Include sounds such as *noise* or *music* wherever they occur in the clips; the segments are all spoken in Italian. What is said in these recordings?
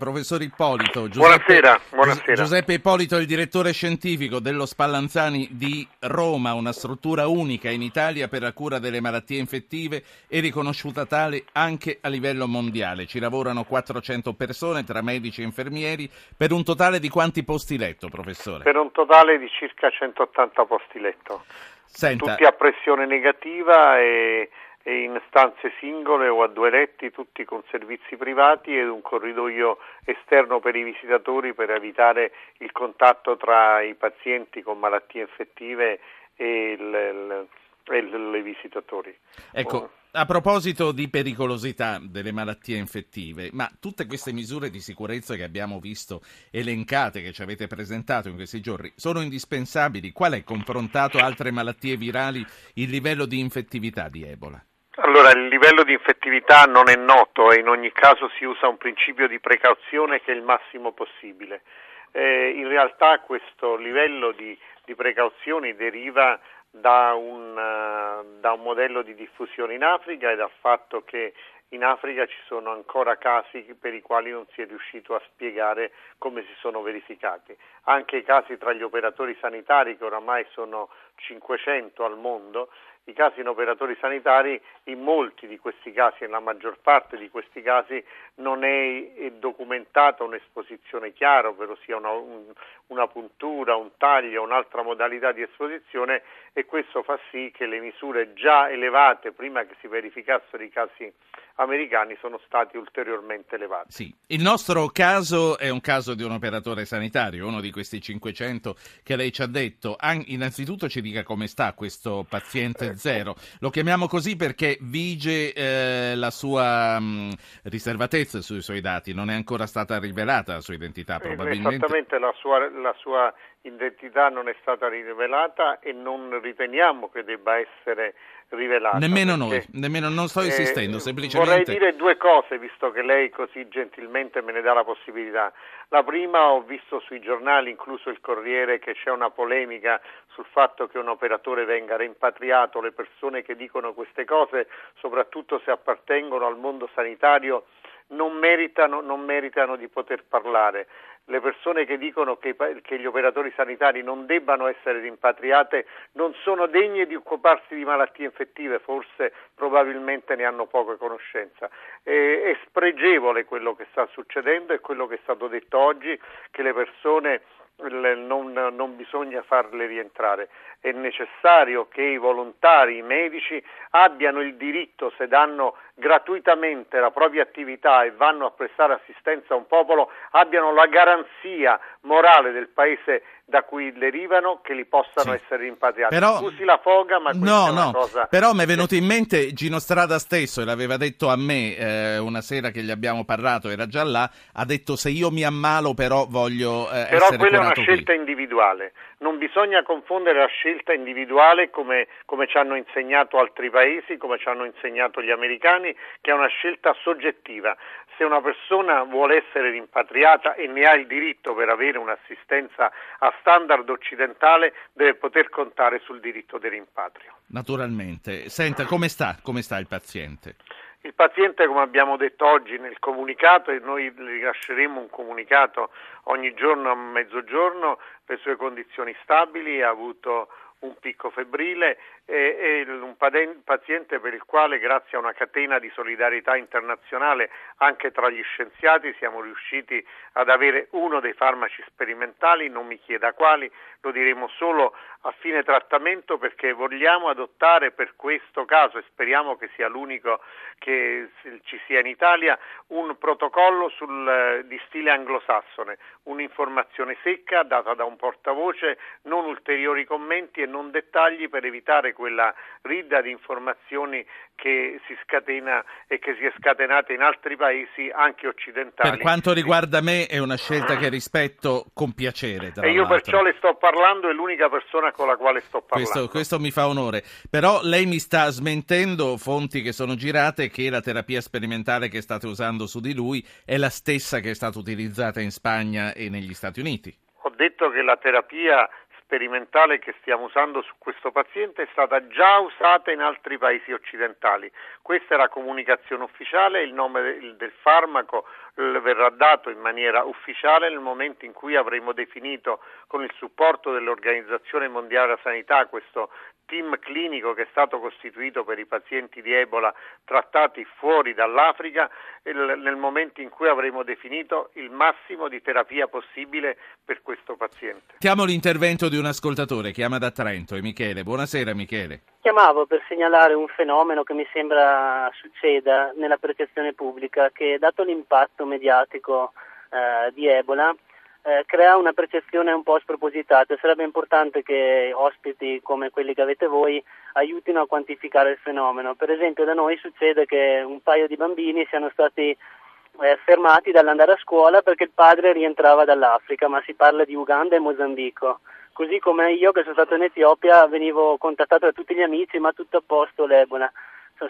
Professor Ippolito, Giuseppe, buonasera, buonasera. Giuseppe Ippolito è il direttore scientifico dello Spallanzani di Roma, una struttura unica in Italia per la cura delle malattie infettive e riconosciuta tale anche a livello mondiale. Ci lavorano 400 persone tra medici e infermieri per un totale di quanti posti letto, professore? Per un totale di circa 180 posti letto. Senta. Tutti a pressione negativa e e in stanze singole o a due letti, tutti con servizi privati ed un corridoio esterno per i visitatori per evitare il contatto tra i pazienti con malattie infettive e, il, il, e i visitatori. Ecco, a proposito di pericolosità delle malattie infettive, ma tutte queste misure di sicurezza che abbiamo visto elencate, che ci avete presentato in questi giorni, sono indispensabili? Qual è, confrontato a altre malattie virali, il livello di infettività di Ebola? Allora, il livello di infettività non è noto e in ogni caso si usa un principio di precauzione che è il massimo possibile. Eh, in realtà questo livello di, di precauzioni deriva da un, uh, da un, modello di diffusione in Africa e dal fatto che in Africa ci sono ancora casi per i quali non si è riuscito a spiegare come si sono verificati. Anche i casi tra gli operatori sanitari, che oramai sono 500 al mondo, i casi in operatori sanitari, in molti di questi casi, nella maggior parte di questi casi, non è documentata un'esposizione chiara, ovvero sia una, un, una puntura, un taglio, un'altra modalità di esposizione e questo fa sì che le misure già elevate prima che si verificassero i casi americani sono stati ulteriormente elevati. Sì. Il nostro caso è un caso di un operatore sanitario, uno di questi 500 che lei ci ha detto. Innanzitutto ci dica come sta questo paziente. Zero. Lo chiamiamo così perché vige eh, la sua mh, mm, riservatezza sui suoi dati, non è ancora stata rivelata la sua identità eh, probabilmente. Esattamente, la sua, la sua identità non è stata rivelata e non riteniamo che debba essere rivelata. Nemmeno noi, nemmeno, non sto insistendo, eh, semplicemente... Vorrei dire due cose, visto che lei così gentilmente me ne dà la possibilità. La prima, ho visto sui giornali, incluso il Corriere, che c'è una polemica sul fatto che un operatore venga rimpatriato. Le persone che dicono queste cose, soprattutto se appartengono al mondo sanitario, non meritano, non meritano di poter parlare le persone che dicono che, che, gli operatori sanitari non debbano essere rimpatriate non sono degne di occuparsi di malattie infettive, forse probabilmente ne hanno poca conoscenza. È, è spregevole quello che sta succedendo e quello che è stato detto oggi, che le persone non, non, bisogna farle rientrare. È necessario che i volontari, i medici abbiano il diritto, se danno gratuitamente la propria attività e vanno a prestare assistenza a un popolo, abbiano la garanzia morale del paese da cui derivano che li possano sì. essere rimpatriati. Però, Scusi la foga, ma no, no, cosa... Però mi è venuto in mente Gino Strada stesso, e l'aveva detto a me eh, una sera che gli abbiamo parlato, era già là, ha detto se io mi ammalo però voglio eh, però essere quella è una scelta qui. individuale. Non bisogna confondere la scelta individuale come, come ci hanno insegnato altri paesi, come ci hanno insegnato gli americani, che è una scelta soggettiva. Se una persona vuole essere rimpatriata e ne ha il diritto per avere un'assistenza a standard occidentale, deve poter contare sul diritto di rimpatrio. Naturalmente. Senta, come sta, come sta il paziente? Il paziente, come abbiamo detto oggi nel comunicato, e noi rilasceremo un comunicato ogni giorno a mezzogiorno, le sue condizioni stabili, ha avuto un picco febbrile e un paziente per il quale grazie a una catena di solidarietà internazionale anche tra gli scienziati siamo riusciti ad avere uno dei farmaci sperimentali, non mi chieda quali, lo diremo solo a fine trattamento perché vogliamo adottare per questo caso e speriamo che sia l'unico che ci sia in Italia un protocollo sul, di stile anglosassone, un'informazione secca data da un portavoce, non ulteriori commenti e non dettagli per evitare quella rida di informazioni che si scatena e che si è scatenata in altri paesi anche occidentali. Per quanto riguarda me è una scelta che rispetto con piacere. e io perciò le sto parlando, è l'unica persona con la quale sto parlando. Questo, questo mi fa onore. Però lei mi sta smentendo fonti che sono girate che la terapia sperimentale che state usando su di lui è la stessa che è stata utilizzata in Spagna e negli Stati Uniti. Ho detto che la terapia sperimentale che stiamo usando su questo paziente è stata già usata in altri paesi occidentali. Questa è la comunicazione ufficiale, il nome del farmaco verrà dato in maniera ufficiale nel momento in cui avremo definito con il supporto dell'Organizzazione Mondiale della Sanità questo team clinico che è stato costituito per i pazienti di Ebola trattati fuori dall'Africa nel momento in cui avremo definito il massimo di terapia possibile per questo paziente. Sentiamo l'intervento di un ascoltatore, chiama da Trento, è Michele. Buonasera Michele. Chiamavo per segnalare un fenomeno che mi sembra succeda nella percezione pubblica, che dato l'impatto mediatico eh, di Ebola, eh, crea una percezione un po' spropositata. Sarebbe importante che ospiti come quelli che avete voi aiutino a quantificare il fenomeno. Per esempio da noi succede che un paio di bambini siano stati eh, fermati dall'andare a scuola perché il padre rientrava dall'Africa, ma si parla di Uganda e Mozambico. Così come io che sono stato in Etiopia venivo contattato da tutti gli amici, ma tutto a posto l'Ebola.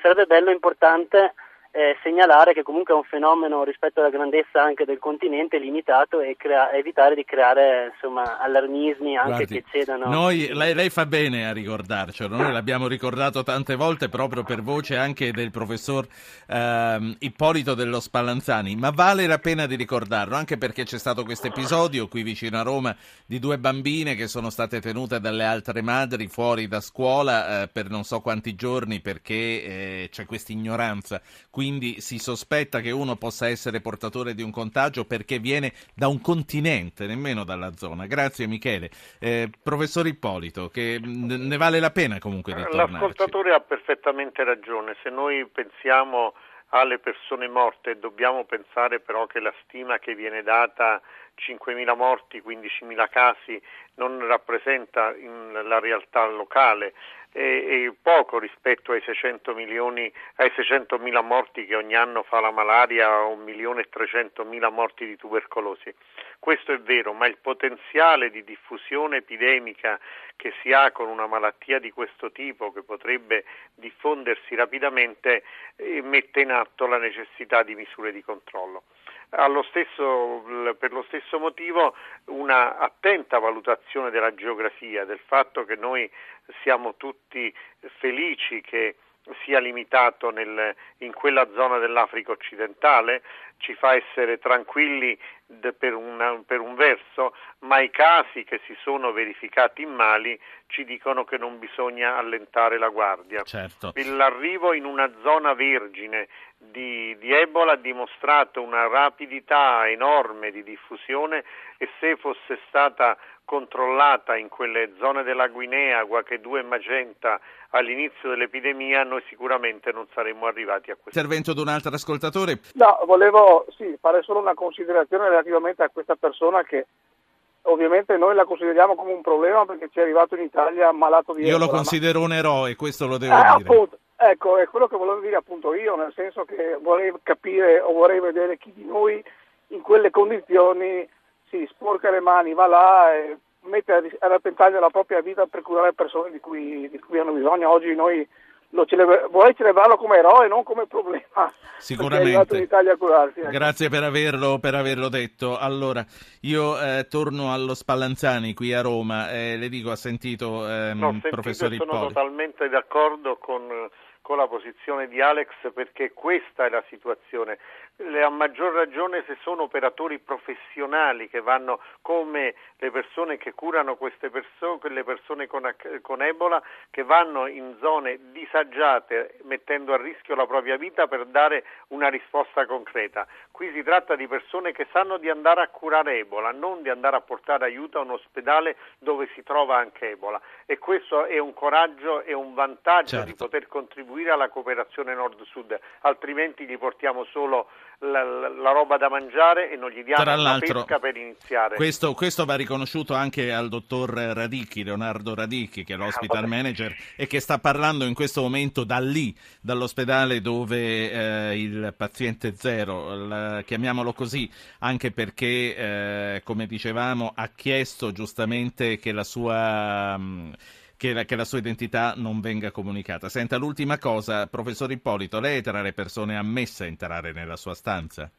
Sarebbe bello, importante eh, segnalare che comunque è un fenomeno rispetto alla grandezza anche del continente limitato e crea- evitare di creare insomma, allarmismi anche Guardi, che cedano. Noi, lei, lei, fa bene a ricordarcelo, noi l'abbiamo ricordato tante volte proprio per voce anche del professor ehm, Ippolito dello Spallanzani, ma vale la pena di ricordarlo anche perché c'è stato questo episodio qui vicino a Roma di due bambine che sono state tenute dalle altre madri fuori da scuola eh, per non so quanti giorni perché eh, c'è questa ignoranza quindi si sospetta che uno possa essere portatore di un contagio perché viene da un continente, nemmeno dalla zona. Grazie Michele. Eh, professor Ippolito, che ne vale la pena comunque di tornarci. L'ascoltatore ha perfettamente ragione. Se noi pensiamo alle persone morte, dobbiamo pensare però che la stima che viene data 5.000 morti, 15.000 casi non rappresenta la realtà locale e, e poco rispetto ai 600 milioni, ai 600.000 morti che ogni anno fa la malaria o 1.300.000 morti di tubercolosi. Questo è vero, ma il potenziale di diffusione epidemica che si ha con una malattia di questo tipo, che potrebbe diffondersi rapidamente, eh, mette in atto la necessità di misure di controllo. Stesso, per lo stesso motivo una attenta valutazione della geografia, del fatto che noi siamo tutti felici che sia limitato nel, in quella zona dell'Africa occidentale, ci fa essere tranquilli per, una, per, un verso, ma i casi che si sono verificati in Mali ci dicono che non bisogna allentare la guardia. Certo. L'arrivo in una zona vergine di, di, Ebola ha dimostrato una rapidità enorme di diffusione e se fosse stata controllata in quelle zone della Guinea, Guacchedù e Magenta all'inizio dell'epidemia, noi sicuramente non saremmo arrivati a questo. Intervento di un altro ascoltatore. No, volevo sì, fare solo una considerazione relativamente a questa persona che ovviamente noi la consideriamo come un problema perché ci è arrivato in Italia malato di Io Ebola. lo considero ma... un eroe, questo lo devo eh, dire. Appunto, ecco, è quello che volevo dire appunto io, nel senso che vorrei capire o vorrei vedere chi di noi in quelle condizioni si sporca le mani, va là e mette a repentaglio la propria vita per curare persone di cui, di cui hanno bisogno. Oggi noi Celebra- vorrei celebrarlo come eroe, non come problema. *laughs* Sicuramente. Curarsi, ecco. Grazie per averlo, per averlo, detto. Allora, io eh, torno allo Spallanzani qui a Roma. Eh, le dico, ha sentito ehm, no, professor Ippolito? Sono totalmente d'accordo con con la posizione di Alex perché questa è la situazione. A maggior ragione se sono operatori professionali che vanno come le persone che curano queste persone, quelle persone con, con Ebola, che vanno in zone disagiate mettendo a rischio la propria vita per dare una risposta concreta. Qui si tratta di persone che sanno di andare a curare Ebola, non di andare a portare aiuto a un ospedale dove si trova anche Ebola. E questo è un coraggio e un vantaggio certo. di poter contribuire alla cooperazione nord-sud, altrimenti gli portiamo solo la, la, la, roba da mangiare e non gli diamo la pesca per iniziare. Questo, questo, va riconosciuto anche al dottor Radicchi, Leonardo Radicchi, che è l'hospital ah, manager e che sta parlando in questo momento da lì, dall'ospedale dove eh, il paziente zero, la, chiamiamolo così, anche perché, eh, come dicevamo, ha chiesto giustamente che la sua... Mh, che la, che la, sua identità non venga comunicata. Senta, l'ultima cosa, professor Ippolito, lei è tra le persone ammesse a entrare nella sua stanza?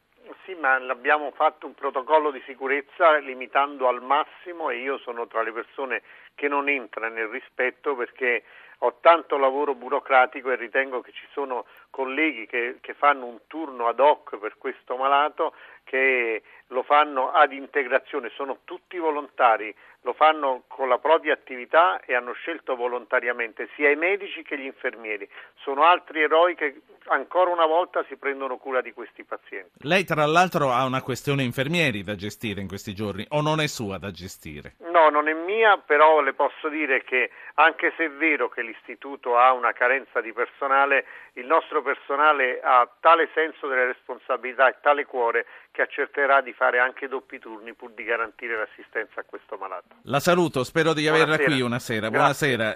Sì, ma abbiamo fatto un protocollo di sicurezza limitando al massimo e io sono tra le persone che non entra nel rispetto perché ho tanto lavoro burocratico e ritengo che ci sono colleghi che, che fanno un turno ad hoc per questo malato che lo fanno ad integrazione, sono tutti volontari, lo fanno con la propria attività e hanno scelto volontariamente sia i medici che gli infermieri. Sono altri eroi che ancora una volta si prendono cura di questi pazienti. Lei tra l'altro ha una questione infermieri da gestire in questi giorni o non è sua da gestire? No, non è mia, però le posso dire che anche se è vero che l'istituto ha una carenza di personale, il nostro personale ha tale senso delle responsabilità e tale cuore che accerterà di fare anche doppi turni pur di garantire l'assistenza a questo malato. La saluto, spero di averla Buonasera. qui una sera. Buonasera.